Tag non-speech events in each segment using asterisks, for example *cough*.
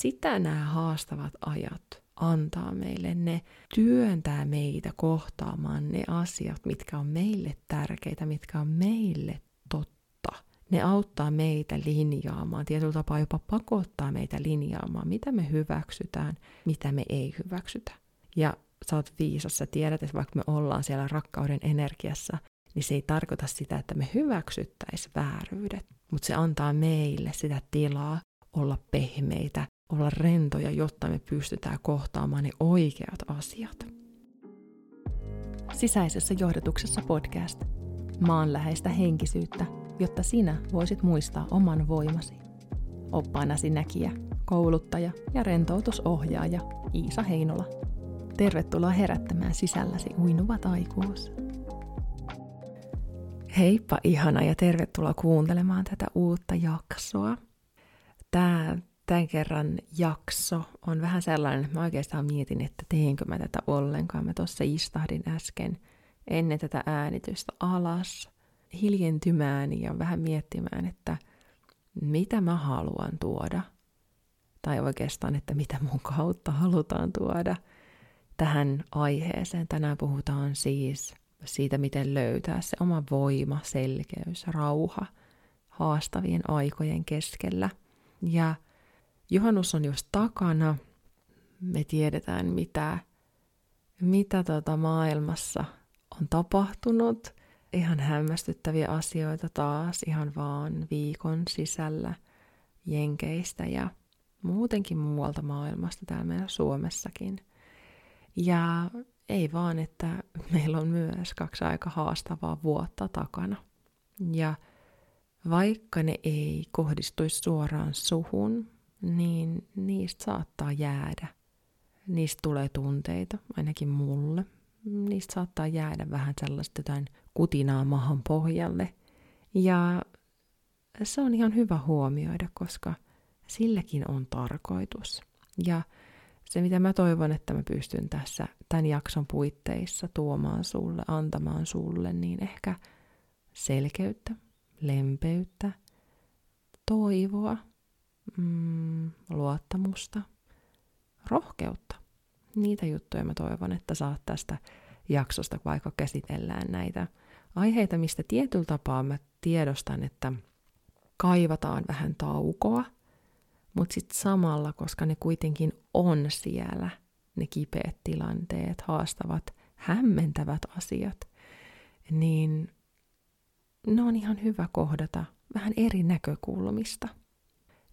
sitä nämä haastavat ajat antaa meille. Ne työntää meitä kohtaamaan ne asiat, mitkä on meille tärkeitä, mitkä on meille totta. Ne auttaa meitä linjaamaan, tietyllä tapaa jopa pakottaa meitä linjaamaan, mitä me hyväksytään, mitä me ei hyväksytä. Ja sä oot viisas, sä tiedät, että vaikka me ollaan siellä rakkauden energiassa, niin se ei tarkoita sitä, että me hyväksyttäisiin vääryydet, mutta se antaa meille sitä tilaa olla pehmeitä, olla rentoja, jotta me pystytään kohtaamaan ne oikeat asiat. Sisäisessä johdotuksessa podcast. Maanläheistä henkisyyttä, jotta sinä voisit muistaa oman voimasi. Oppaanasi näkijä, kouluttaja ja rentoutusohjaaja Iisa Heinola. Tervetuloa herättämään sisälläsi uinuvat aikuus. Heippa ihana ja tervetuloa kuuntelemaan tätä uutta jaksoa. Tämä tämän kerran jakso on vähän sellainen, että mä oikeastaan mietin, että teenkö mä tätä ollenkaan. Mä tuossa istahdin äsken ennen tätä äänitystä alas hiljentymään ja vähän miettimään, että mitä mä haluan tuoda. Tai oikeastaan, että mitä mun kautta halutaan tuoda tähän aiheeseen. Tänään puhutaan siis siitä, miten löytää se oma voima, selkeys, rauha haastavien aikojen keskellä. Ja Juhannus on just takana. Me tiedetään, mitä, mitä tota maailmassa on tapahtunut. Ihan hämmästyttäviä asioita taas ihan vaan viikon sisällä Jenkeistä ja muutenkin muualta maailmasta täällä meillä Suomessakin. Ja ei vaan, että meillä on myös kaksi aika haastavaa vuotta takana. Ja vaikka ne ei kohdistuisi suoraan suhun, niin niistä saattaa jäädä. Niistä tulee tunteita, ainakin mulle. Niistä saattaa jäädä vähän sellaista jotain kutinaa mahan pohjalle. Ja se on ihan hyvä huomioida, koska silläkin on tarkoitus. Ja se, mitä mä toivon, että mä pystyn tässä tämän jakson puitteissa tuomaan sulle, antamaan sulle, niin ehkä selkeyttä, lempeyttä, toivoa, mm, luottamusta, rohkeutta. Niitä juttuja mä toivon, että saat tästä jaksosta, vaikka käsitellään näitä aiheita, mistä tietyllä tapaa mä tiedostan, että kaivataan vähän taukoa, mutta sitten samalla, koska ne kuitenkin on siellä, ne kipeät tilanteet, haastavat, hämmentävät asiat, niin ne on ihan hyvä kohdata vähän eri näkökulmista –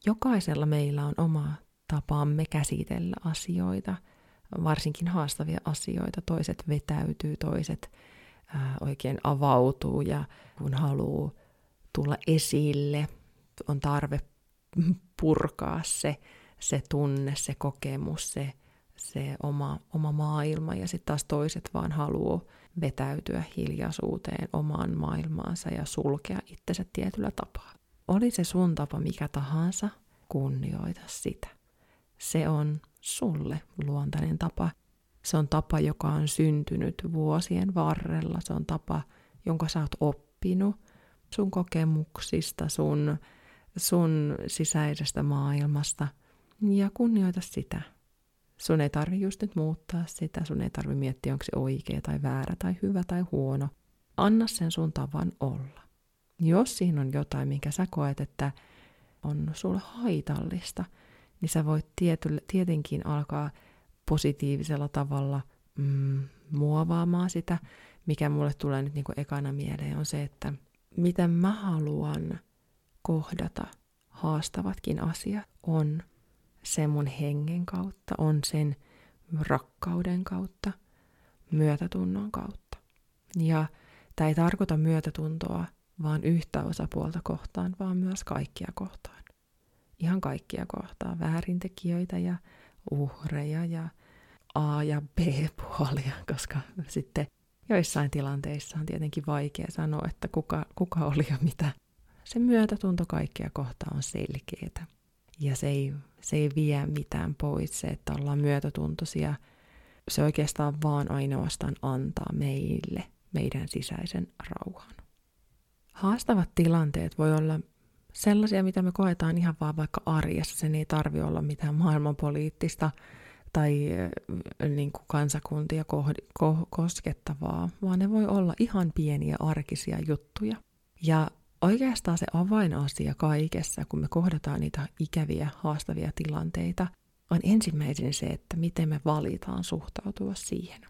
jokaisella meillä on oma tapamme käsitellä asioita, varsinkin haastavia asioita. Toiset vetäytyy, toiset ää, oikein avautuu ja kun haluaa tulla esille, on tarve purkaa se, se tunne, se kokemus, se, se oma, oma maailma ja sitten taas toiset vaan haluaa vetäytyä hiljaisuuteen omaan maailmaansa ja sulkea itsensä tietyllä tapaa. Oli se sun tapa mikä tahansa, kunnioita sitä. Se on sulle luontainen tapa. Se on tapa, joka on syntynyt vuosien varrella. Se on tapa, jonka sä oot oppinut sun kokemuksista, sun, sun sisäisestä maailmasta. Ja kunnioita sitä. Sun ei tarvi just nyt muuttaa sitä, sun ei tarvi miettiä, onko se oikea tai väärä tai hyvä tai huono. Anna sen sun tavan olla. Jos siinä on jotain, minkä sä koet, että on sulle haitallista, niin sä voit tiety, tietenkin alkaa positiivisella tavalla mm, muovaamaan sitä. Mikä mulle tulee nyt niin kuin ekana mieleen on se, että miten mä haluan kohdata haastavatkin asiat on sen mun hengen kautta, on sen rakkauden kautta, myötätunnon kautta. Ja tämä ei tarkoita myötätuntoa vaan yhtä osapuolta kohtaan, vaan myös kaikkia kohtaan. Ihan kaikkia kohtaan, väärintekijöitä ja uhreja ja A- ja B-puolia, koska sitten joissain tilanteissa on tietenkin vaikea sanoa, että kuka, kuka oli ja mitä. Se myötätunto kaikkia kohtaan on selkeää. Ja se ei, se ei vie mitään pois, se, että ollaan myötätuntoisia. Se oikeastaan vaan ainoastaan antaa meille meidän sisäisen rauhan. Haastavat tilanteet voi olla sellaisia, mitä me koetaan ihan vaan vaikka arjessa. Sen ei tarvi olla mitään maailmanpoliittista tai niin kuin kansakuntia kohdi, ko, koskettavaa, vaan ne voi olla ihan pieniä arkisia juttuja. Ja oikeastaan se avainasia kaikessa, kun me kohdataan niitä ikäviä, haastavia tilanteita, on ensimmäisen se, että miten me valitaan suhtautua siihen.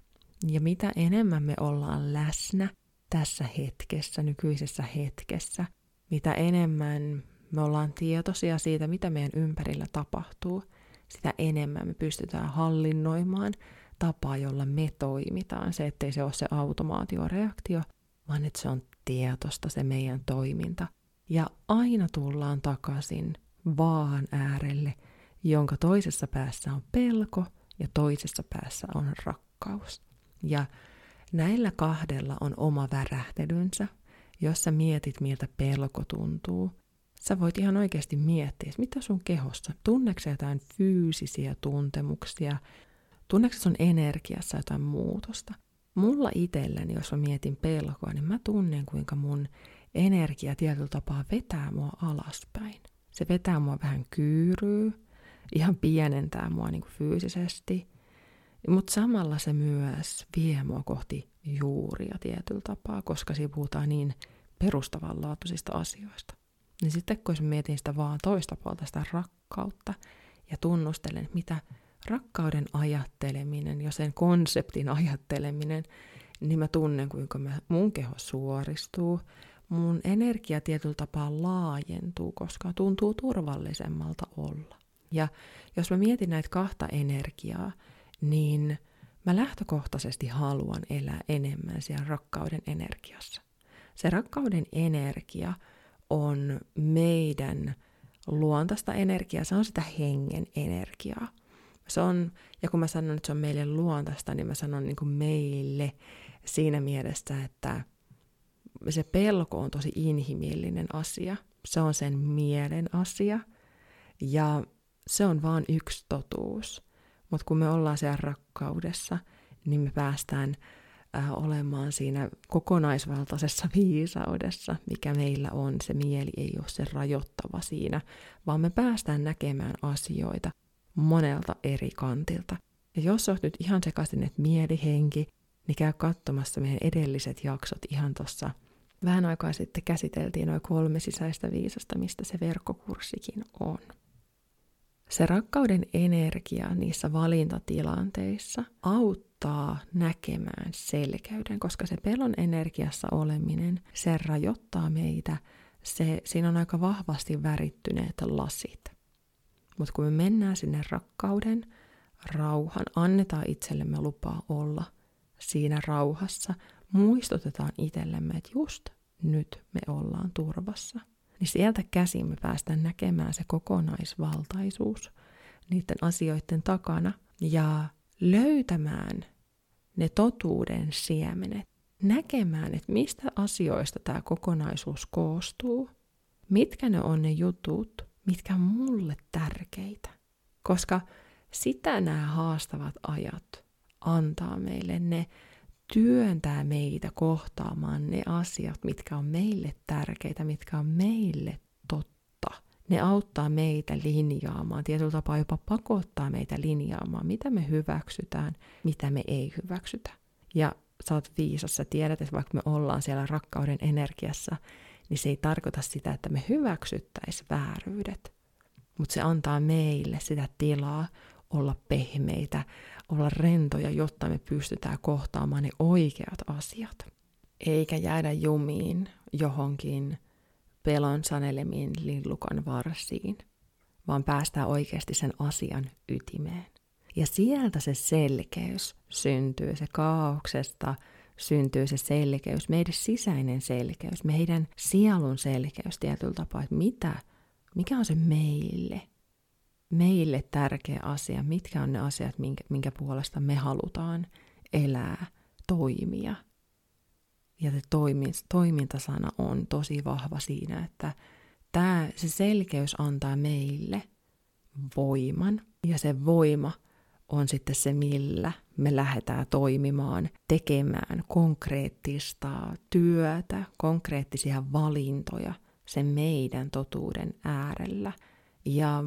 Ja mitä enemmän me ollaan läsnä tässä hetkessä, nykyisessä hetkessä, mitä enemmän me ollaan tietoisia siitä, mitä meidän ympärillä tapahtuu, sitä enemmän me pystytään hallinnoimaan tapaa, jolla me toimitaan. Se, ettei se ole se automaatioreaktio, vaan että se on tietosta se meidän toiminta. Ja aina tullaan takaisin vaan äärelle, jonka toisessa päässä on pelko ja toisessa päässä on rakkaus. Ja näillä kahdella on oma värähtelynsä. Jos sä mietit, miltä pelko tuntuu, sä voit ihan oikeasti miettiä, että mitä sun kehossa, tunneeko jotain fyysisiä tuntemuksia, tunneeko sun energiassa jotain muutosta. Mulla itselläni, jos mä mietin pelkoa, niin mä tunnen, kuinka mun energia tietyllä tapaa vetää mua alaspäin. Se vetää mua vähän kyyryy, ihan pienentää mua niin kuin fyysisesti, mutta samalla se myös vie mua kohti juuria tietyllä tapaa, koska siinä puhutaan niin perustavanlaatuisista asioista. Niin sitten kun mietin sitä vaan toista puolta, sitä rakkautta, ja tunnustelen, mitä rakkauden ajatteleminen ja sen konseptin ajatteleminen, niin mä tunnen, kuinka mä, mun keho suoristuu, mun energia tietyllä tapaa laajentuu, koska tuntuu turvallisemmalta olla. Ja jos mä mietin näitä kahta energiaa, niin mä lähtökohtaisesti haluan elää enemmän siellä rakkauden energiassa. Se rakkauden energia on meidän luontaista energiaa, se on sitä hengen energiaa. Se on, ja kun mä sanon, että se on meille luontaista, niin mä sanon niin kuin meille siinä mielessä, että se pelko on tosi inhimillinen asia. Se on sen mielen asia. Ja se on vain yksi totuus. Mutta kun me ollaan siellä rakkaudessa, niin me päästään äh, olemaan siinä kokonaisvaltaisessa viisaudessa, mikä meillä on. Se mieli ei ole se rajoittava siinä, vaan me päästään näkemään asioita monelta eri kantilta. Ja jos olet nyt ihan sekaisin, että mieli, henki, niin käy katsomassa meidän edelliset jaksot ihan tuossa vähän aikaa sitten käsiteltiin noin kolme sisäistä viisasta, mistä se verkkokurssikin on. Se rakkauden energia niissä valintatilanteissa auttaa näkemään selkeyden, koska se pelon energiassa oleminen, se rajoittaa meitä, se, siinä on aika vahvasti värittyneet lasit. Mutta kun me mennään sinne rakkauden, rauhan, annetaan itsellemme lupaa olla siinä rauhassa, muistutetaan itsellemme, että just nyt me ollaan turvassa – niin sieltä käsin me päästään näkemään se kokonaisvaltaisuus niiden asioiden takana ja löytämään ne totuuden siemenet, näkemään, että mistä asioista tämä kokonaisuus koostuu, mitkä ne on ne jutut, mitkä on mulle tärkeitä. Koska sitä nämä haastavat ajat antaa meille, ne työntää meitä kohtaamaan ne asiat, mitkä on meille tärkeitä, mitkä on meille totta. Ne auttaa meitä linjaamaan, tietyllä tapaa jopa pakottaa meitä linjaamaan, mitä me hyväksytään, mitä me ei hyväksytä. Ja sä oot viisas, sä tiedät, että vaikka me ollaan siellä rakkauden energiassa, niin se ei tarkoita sitä, että me hyväksyttäisiin vääryydet. Mutta se antaa meille sitä tilaa olla pehmeitä, olla rentoja, jotta me pystytään kohtaamaan ne oikeat asiat. Eikä jäädä jumiin johonkin pelon sanelemiin lillukan varsiin, vaan päästään oikeasti sen asian ytimeen. Ja sieltä se selkeys syntyy, se kaauksesta syntyy se selkeys, meidän sisäinen selkeys, meidän sielun selkeys tietyllä tapaa, että mitä, mikä on se meille – meille tärkeä asia, mitkä on ne asiat, minkä, minkä puolesta me halutaan elää, toimia. Ja se toimintasana on tosi vahva siinä, että tämä, se selkeys antaa meille voiman, ja se voima on sitten se, millä me lähdetään toimimaan, tekemään konkreettista työtä, konkreettisia valintoja sen meidän totuuden äärellä ja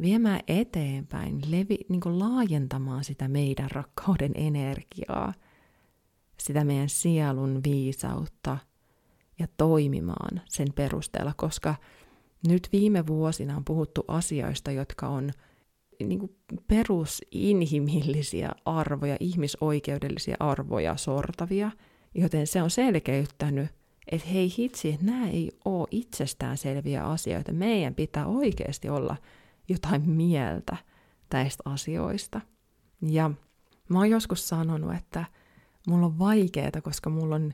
viemään eteenpäin, levi, niin kuin laajentamaan sitä meidän rakkauden energiaa, sitä meidän sielun viisautta ja toimimaan sen perusteella, koska nyt viime vuosina on puhuttu asioista, jotka on niin kuin perusinhimillisiä arvoja, ihmisoikeudellisia arvoja sortavia, joten se on selkeyttänyt, että hei hitsi, nämä ei ole itsestään selviä asioita. Meidän pitää oikeasti olla jotain mieltä tästä asioista. Ja mä oon joskus sanonut, että mulla on vaikeaa, koska mulla on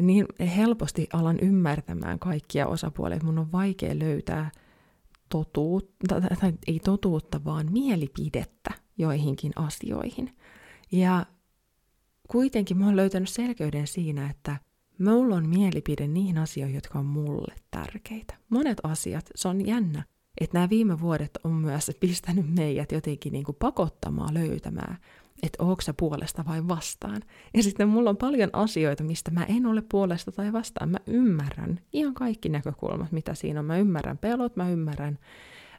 niin helposti alan ymmärtämään kaikkia osapuolia, mun on vaikea löytää totuutta, tai ei totuutta, vaan mielipidettä joihinkin asioihin. Ja kuitenkin mä oon löytänyt selkeyden siinä, että mulla on mielipide niihin asioihin, jotka on mulle tärkeitä. Monet asiat, se on jännä, että nämä viime vuodet on myös pistänyt meidät jotenkin niin kuin pakottamaan löytämään että onko sä puolesta vai vastaan. Ja sitten mulla on paljon asioita, mistä mä en ole puolesta tai vastaan. Mä ymmärrän ihan kaikki näkökulmat, mitä siinä on. Mä ymmärrän pelot, mä ymmärrän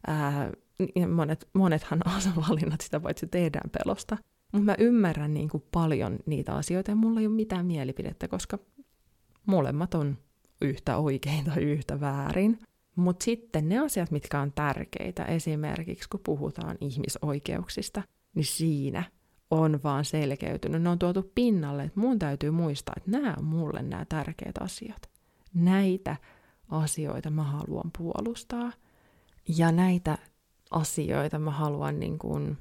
ää, monet, monethan *laughs* asevalinnat sitä paitsi tehdään pelosta. Mutta mä ymmärrän niin kuin paljon niitä asioita ja mulla ei ole mitään mielipidettä, koska molemmat on yhtä oikein tai yhtä väärin. Mutta sitten ne asiat, mitkä on tärkeitä, esimerkiksi kun puhutaan ihmisoikeuksista, niin siinä on vaan selkeytynyt. Ne on tuotu pinnalle, että mun täytyy muistaa, että nämä on mulle nämä tärkeät asiat. Näitä asioita mä haluan puolustaa. Ja näitä asioita mä haluan niin kuin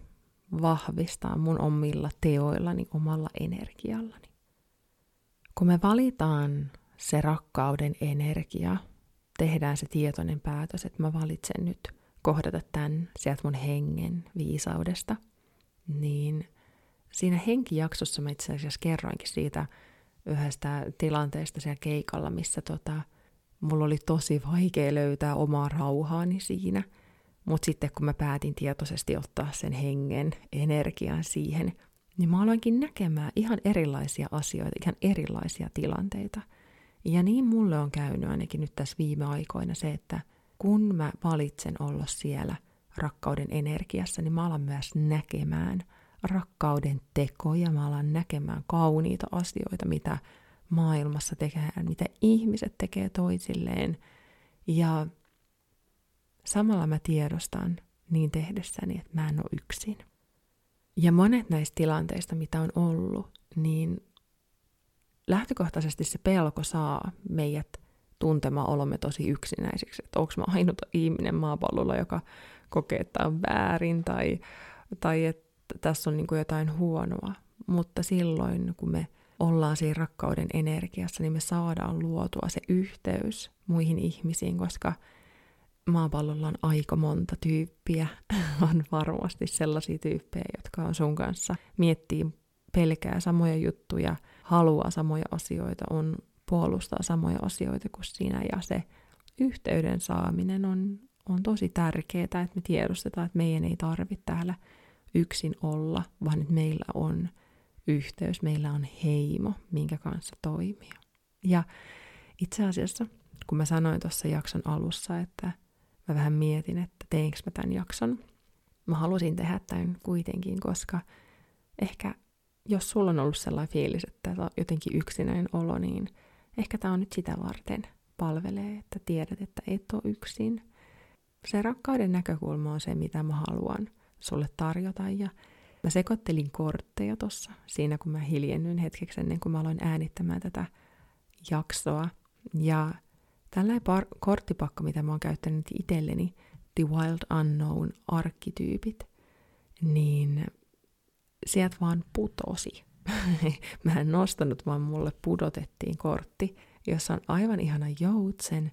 vahvistaa mun omilla teoillani, omalla energiallani. Kun me valitaan se rakkauden energia, tehdään se tietoinen päätös, että mä valitsen nyt kohdata tämän sieltä mun hengen viisaudesta, niin – siinä henkijaksossa mä itse asiassa kerroinkin siitä yhdestä tilanteesta siellä keikalla, missä tota, mulla oli tosi vaikea löytää omaa rauhaani siinä. Mutta sitten kun mä päätin tietoisesti ottaa sen hengen energian siihen, niin mä aloinkin näkemään ihan erilaisia asioita, ihan erilaisia tilanteita. Ja niin mulle on käynyt ainakin nyt tässä viime aikoina se, että kun mä valitsen olla siellä rakkauden energiassa, niin mä alan myös näkemään – rakkauden tekoja, mä alan näkemään kauniita asioita, mitä maailmassa tehdään, mitä ihmiset tekee toisilleen. Ja samalla mä tiedostan niin tehdessäni, että mä en ole yksin. Ja monet näistä tilanteista, mitä on ollut, niin lähtökohtaisesti se pelko saa meidät tuntemaan olomme tosi yksinäisiksi. Että onko mä ainut ihminen maapallolla, joka kokee, että on väärin, tai, tai että tässä on niin kuin jotain huonoa. Mutta silloin, kun me ollaan siinä rakkauden energiassa, niin me saadaan luotua se yhteys muihin ihmisiin, koska maapallolla on aika monta tyyppiä. *laughs* on varmasti sellaisia tyyppejä, jotka on sun kanssa, miettii, pelkää samoja juttuja, haluaa samoja asioita, on puolustaa samoja asioita kuin sinä, ja se yhteyden saaminen on, on tosi tärkeää, että me tiedostetaan, että meidän ei tarvitse täällä yksin olla, vaan että meillä on yhteys, meillä on heimo, minkä kanssa toimia. Ja itse asiassa, kun mä sanoin tuossa jakson alussa, että mä vähän mietin, että teinkö mä tämän jakson, mä halusin tehdä tämän kuitenkin, koska ehkä jos sulla on ollut sellainen fiilis, että on jotenkin yksinäinen olo, niin ehkä tämä on nyt sitä varten palvelee, että tiedät, että et ole yksin. Se rakkauden näkökulma on se, mitä mä haluan sulle tarjota. Ja mä sekoittelin kortteja tossa siinä, kun mä hiljennyin hetkeksi ennen kuin mä aloin äänittämään tätä jaksoa. Ja tällainen par- korttipakka, mitä mä oon käyttänyt itselleni, The Wild Unknown arkkityypit, niin sieltä vaan putosi. *laughs* mä en nostanut, vaan mulle pudotettiin kortti, jossa on aivan ihana joutsen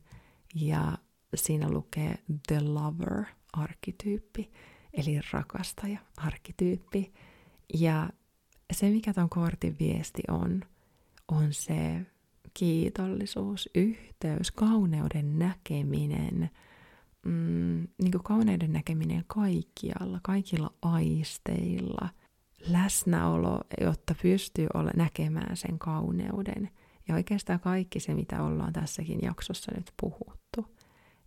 ja siinä lukee The Lover-arkkityyppi eli rakastaja, arkkityyppi. Ja se, mikä ton kortin viesti on, on se kiitollisuus, yhteys, kauneuden näkeminen, mm, niin kuin kauneuden näkeminen kaikkialla, kaikilla aisteilla, läsnäolo, jotta pystyy olla näkemään sen kauneuden. Ja oikeastaan kaikki se, mitä ollaan tässäkin jaksossa nyt puhuttu,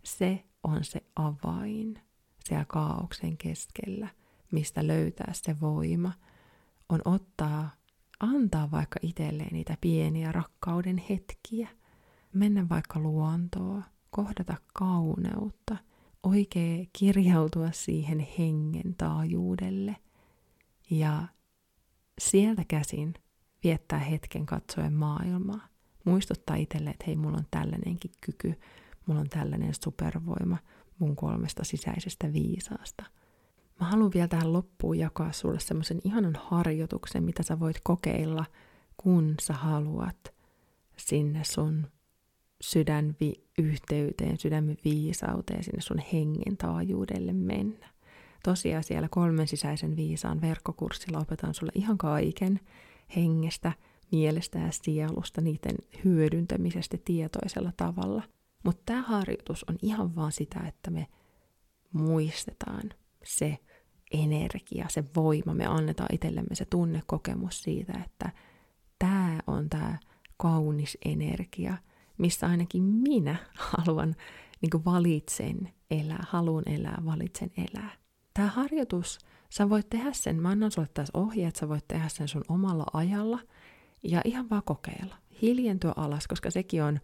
se on se avain siellä kaauksen keskellä, mistä löytää se voima, on ottaa, antaa vaikka itselleen niitä pieniä rakkauden hetkiä, mennä vaikka luontoa, kohdata kauneutta, oikein kirjautua siihen hengen taajuudelle ja sieltä käsin viettää hetken katsoen maailmaa. Muistuttaa itselle, että hei, mulla on tällainenkin kyky, mulla on tällainen supervoima mun kolmesta sisäisestä viisaasta. Mä haluan vielä tähän loppuun jakaa sulle semmoisen ihanan harjoituksen, mitä sä voit kokeilla, kun sä haluat sinne sun sydänvi-yhteyteen, sydämen viisauteen, sinne sun hengen taajuudelle mennä. Tosiaan siellä kolmen sisäisen viisaan verkkokurssilla opetan sulle ihan kaiken hengestä, mielestä ja sielusta, niiden hyödyntämisestä tietoisella tavalla. Mutta tämä harjoitus on ihan vaan sitä, että me muistetaan se energia, se voima, me annetaan itsellemme se tunnekokemus siitä, että tämä on tämä kaunis energia – missä ainakin minä *laughs* haluan, niin valitsen elää, haluan elää, valitsen elää. Tämä harjoitus, sä voit tehdä sen, mä annan sulle tässä ohjeet, sä voit tehdä sen sun omalla ajalla ja ihan vaan kokeilla. Hiljentyä alas, koska sekin on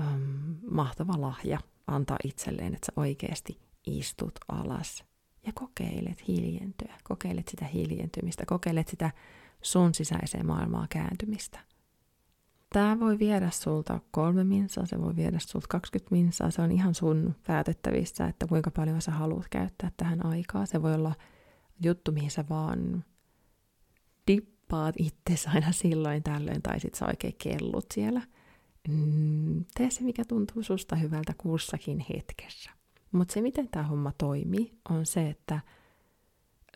um, mahtava lahja antaa itselleen, että sä oikeasti istut alas ja kokeilet hiljentyä, kokeilet sitä hiljentymistä, kokeilet sitä sun sisäiseen maailmaan kääntymistä – Tämä voi viedä sulta kolme minsaa, se voi viedä sulta 20 minsaa, se on ihan sun päätettävissä, että kuinka paljon sä haluat käyttää tähän aikaa. Se voi olla juttu, mihin sä vaan dippaat itse aina silloin tällöin, tai sit sä oikein kellut siellä. Mm, tee se, mikä tuntuu susta hyvältä kussakin hetkessä. Mutta se, miten tämä homma toimii, on se, että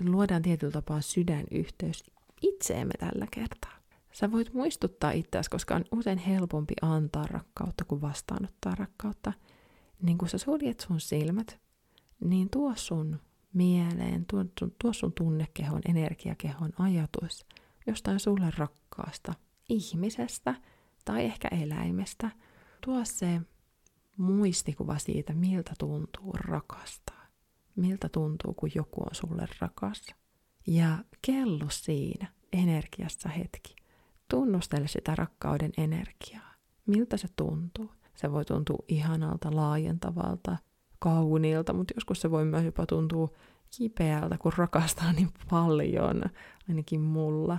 luodaan tietyllä tapaa sydänyhteys itseemme tällä kertaa. Sä voit muistuttaa itseäsi, koska on usein helpompi antaa rakkautta kuin vastaanottaa rakkautta. Niin kun sä suljet sun silmät, niin tuo sun mieleen, tuo sun, tuo sun tunnekehon, energiakehon ajatus jostain sulle rakkaasta ihmisestä tai ehkä eläimestä. Tuo se muistikuva siitä, miltä tuntuu rakastaa. Miltä tuntuu, kun joku on sulle rakas. Ja kello siinä energiassa hetki. Tunnustele sitä rakkauden energiaa. Miltä se tuntuu? Se voi tuntua ihanalta, laajentavalta, kauniilta, mutta joskus se voi myös jopa tuntua kipeältä, kun rakastaa niin paljon. Ainakin mulla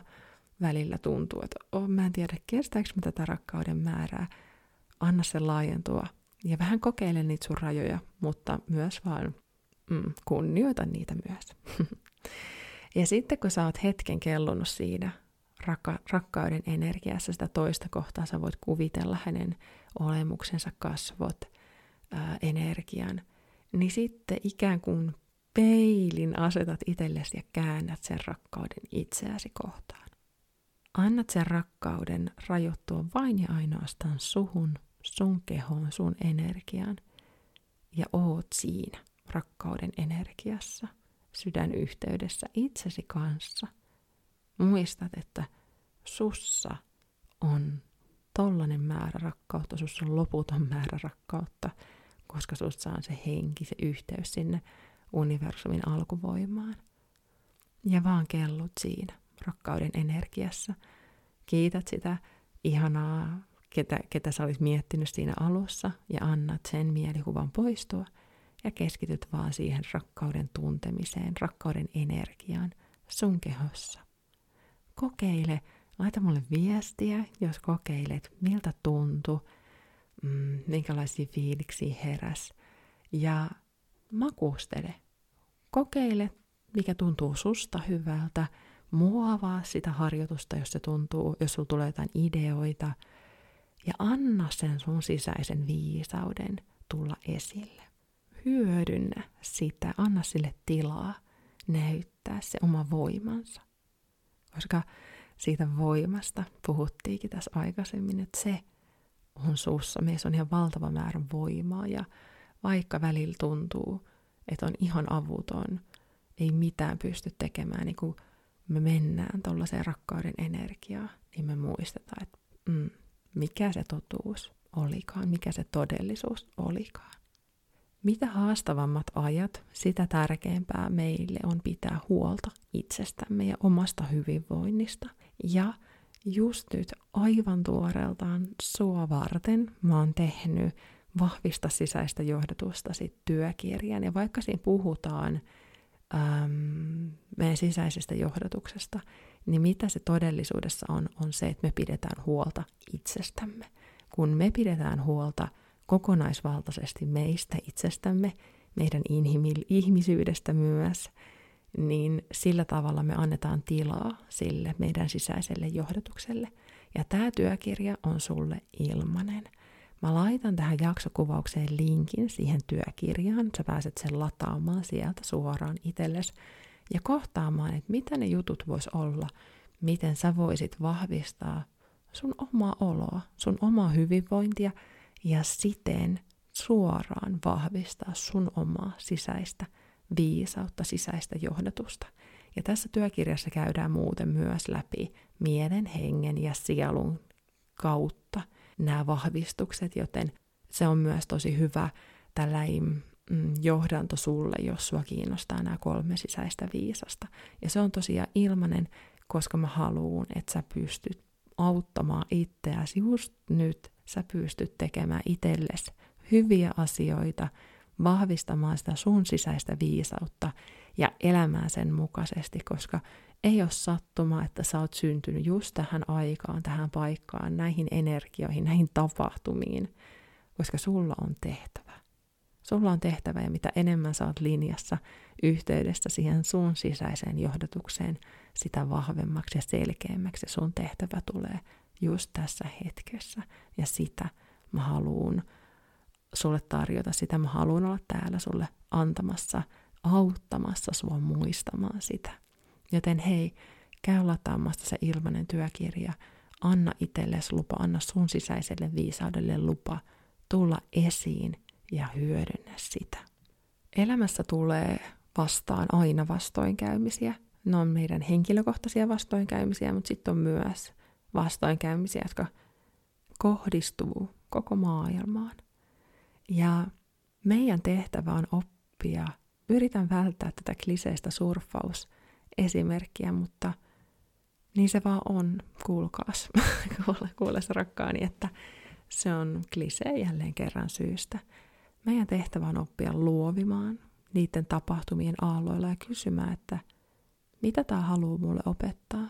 välillä tuntuu, että oh, mä en tiedä, kestääkö mä tätä rakkauden määrää. Anna se laajentua. Ja vähän kokeile niitä sun rajoja, mutta myös vaan mm, kunnioita niitä myös. *laughs* ja sitten kun sä oot hetken kellunut siinä, rakka- rakkauden energiassa sitä toista kohtaa. Sä voit kuvitella hänen olemuksensa kasvot, ää, energian. Niin sitten ikään kuin peilin asetat itsellesi ja käännät sen rakkauden itseäsi kohtaan. Annat sen rakkauden rajoittua vain ja ainoastaan suhun, sun kehoon, sun energiaan. Ja oot siinä rakkauden energiassa, sydänyhteydessä itsesi kanssa – muistat, että sussa on tollanen määrä rakkautta, sussa on loputon määrä rakkautta, koska sussa on se henki, se yhteys sinne universumin alkuvoimaan. Ja vaan kellut siinä rakkauden energiassa. Kiität sitä ihanaa, ketä, ketä sä olit miettinyt siinä alussa, ja annat sen mielikuvan poistua, ja keskityt vaan siihen rakkauden tuntemiseen, rakkauden energiaan sun kehossa kokeile, laita mulle viestiä, jos kokeilet, miltä tuntui, mm, minkälaisia fiiliksiä heräs. Ja makustele. Kokeile, mikä tuntuu susta hyvältä. Muovaa sitä harjoitusta, jos se tuntuu, jos sulla tulee jotain ideoita. Ja anna sen sun sisäisen viisauden tulla esille. Hyödynnä sitä, anna sille tilaa näyttää se oma voimansa koska siitä voimasta puhuttiinkin tässä aikaisemmin, että se on suussa. Meissä on ihan valtava määrä voimaa ja vaikka välillä tuntuu, että on ihan avuton, ei mitään pysty tekemään, niin kun me mennään tuollaiseen rakkauden energiaan, niin me muistetaan, että mm, mikä se totuus olikaan, mikä se todellisuus olikaan. Mitä haastavammat ajat, sitä tärkeämpää meille on pitää huolta itsestämme ja omasta hyvinvoinnista. Ja just nyt aivan tuoreeltaan sua varten mä oon tehnyt vahvista sisäistä johdatusta sit työkirjan. Ja vaikka siinä puhutaan äm, meidän sisäisestä johdatuksesta, niin mitä se todellisuudessa on, on se, että me pidetään huolta itsestämme. Kun me pidetään huolta kokonaisvaltaisesti meistä itsestämme, meidän ihmisyydestä myös, niin sillä tavalla me annetaan tilaa sille meidän sisäiselle johdatukselle. Ja tämä työkirja on sulle ilmanen. Mä laitan tähän jaksokuvaukseen linkin siihen työkirjaan. Sä pääset sen lataamaan sieltä suoraan itsellesi ja kohtaamaan, että mitä ne jutut vois olla, miten sä voisit vahvistaa sun omaa oloa, sun omaa hyvinvointia ja siten suoraan vahvistaa sun omaa sisäistä viisautta, sisäistä johdatusta. Ja tässä työkirjassa käydään muuten myös läpi mielen, hengen ja sielun kautta nämä vahvistukset, joten se on myös tosi hyvä tällainen mm, johdanto sulle, jos sua kiinnostaa nämä kolme sisäistä viisasta. Ja se on tosiaan ilmanen, koska mä haluan, että sä pystyt auttamaan itseäsi just nyt. Sä pystyt tekemään itsellesi hyviä asioita, vahvistamaan sitä sun sisäistä viisautta ja elämään sen mukaisesti, koska ei ole sattuma, että sä oot syntynyt just tähän aikaan, tähän paikkaan, näihin energioihin, näihin tapahtumiin, koska sulla on tehtävä. Sulla on tehtävä ja mitä enemmän oot linjassa yhteydessä siihen sun sisäiseen johdatukseen, sitä vahvemmaksi ja selkeämmäksi sun tehtävä tulee just tässä hetkessä. Ja sitä mä haluun sulle tarjota, sitä mä haluan olla täällä sulle antamassa, auttamassa sua muistamaan sitä. Joten hei, käy lataamassa se ilmainen työkirja, anna itsellesi lupa, anna sun sisäiselle viisaudelle lupa tulla esiin ja hyödynnä sitä. Elämässä tulee vastaan aina vastoinkäymisiä. Ne on meidän henkilökohtaisia vastoinkäymisiä, mutta sitten on myös vastoinkäymisiä, jotka kohdistuu koko maailmaan. Ja meidän tehtävä on oppia, yritän välttää tätä kliseistä surffausesimerkkiä, mutta niin se vaan on, kuulkaas, *laughs* kuule, kuule se rakkaani, että se on klisee jälleen kerran syystä. Meidän tehtävä on oppia luovimaan niiden tapahtumien aalloilla ja kysymään, että mitä tämä haluaa mulle opettaa,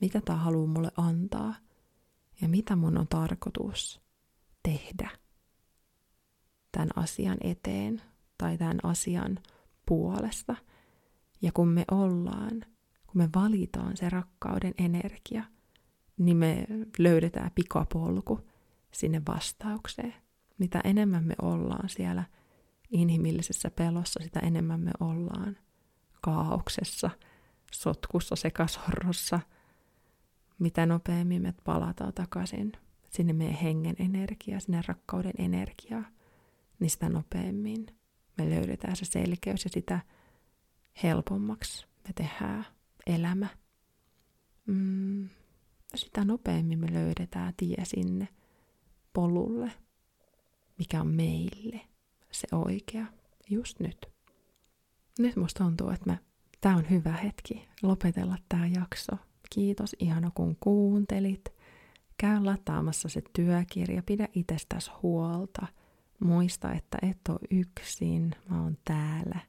mitä tämä haluaa mulle antaa ja mitä mun on tarkoitus tehdä tämän asian eteen tai tämän asian puolesta. Ja kun me ollaan, kun me valitaan se rakkauden energia, niin me löydetään pikapolku sinne vastaukseen. Mitä enemmän me ollaan siellä inhimillisessä pelossa, sitä enemmän me ollaan kaauksessa, sotkussa, sekasorrossa. Mitä nopeammin me palataan takaisin sinne meidän hengen energiaa, sinne rakkauden energiaa, niin sitä nopeammin me löydetään se selkeys ja sitä helpommaksi me tehdään elämä. Mm, sitä nopeammin me löydetään tie sinne polulle, mikä on meille se oikea just nyt. Nyt musta tuntuu, että tää on hyvä hetki lopetella tämä jakso. Kiitos ihana kun kuuntelit. Käy lataamassa se työkirja, pidä itsestäsi huolta – Muista, että et ole yksin, mä oon täällä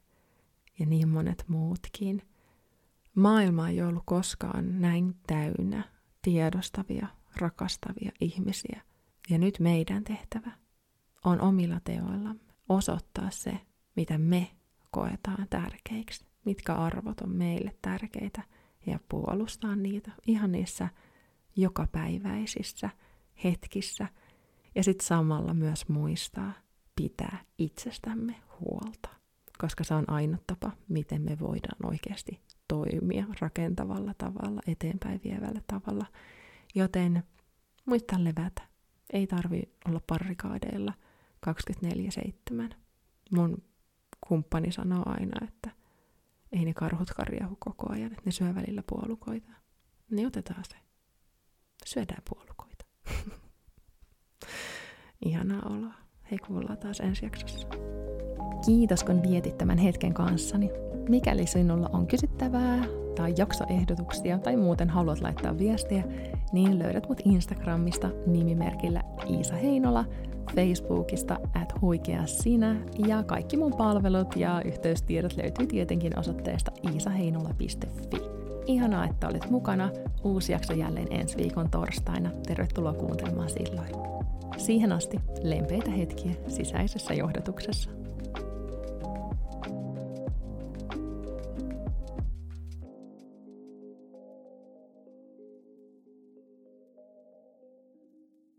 ja niin monet muutkin. Maailma ei ollut koskaan näin täynnä tiedostavia, rakastavia ihmisiä. Ja nyt meidän tehtävä on omilla teoillamme osoittaa se, mitä me koetaan tärkeiksi, mitkä arvot on meille tärkeitä ja puolustaa niitä ihan niissä jokapäiväisissä hetkissä – ja sitten samalla myös muistaa pitää itsestämme huolta, koska se on ainoa tapa, miten me voidaan oikeasti toimia rakentavalla tavalla, eteenpäin vievällä tavalla. Joten muista levätä. Ei tarvi olla parrikaadeilla 24-7. Mun kumppani sanoo aina, että ei ne karhut karjahu koko ajan, että ne syö välillä puolukoita. Niin otetaan se. Syödään puolukoita. *laughs* Ihanaa oloa. Hei kuullaan taas ensi jaksossa. Kiitos kun vietit tämän hetken kanssani. Mikäli sinulla on kysyttävää tai jaksoehdotuksia tai muuten haluat laittaa viestiä, niin löydät mut Instagramista nimimerkillä Iisa Heinola, Facebookista at huikea sinä ja kaikki mun palvelut ja yhteystiedot löytyy tietenkin osoitteesta iisaheinola.fi. Ihanaa, että olet mukana. Uusi jakso jälleen ensi viikon torstaina. Tervetuloa kuuntelemaan silloin. Siihen asti lempeitä hetkiä sisäisessä johdatuksessa.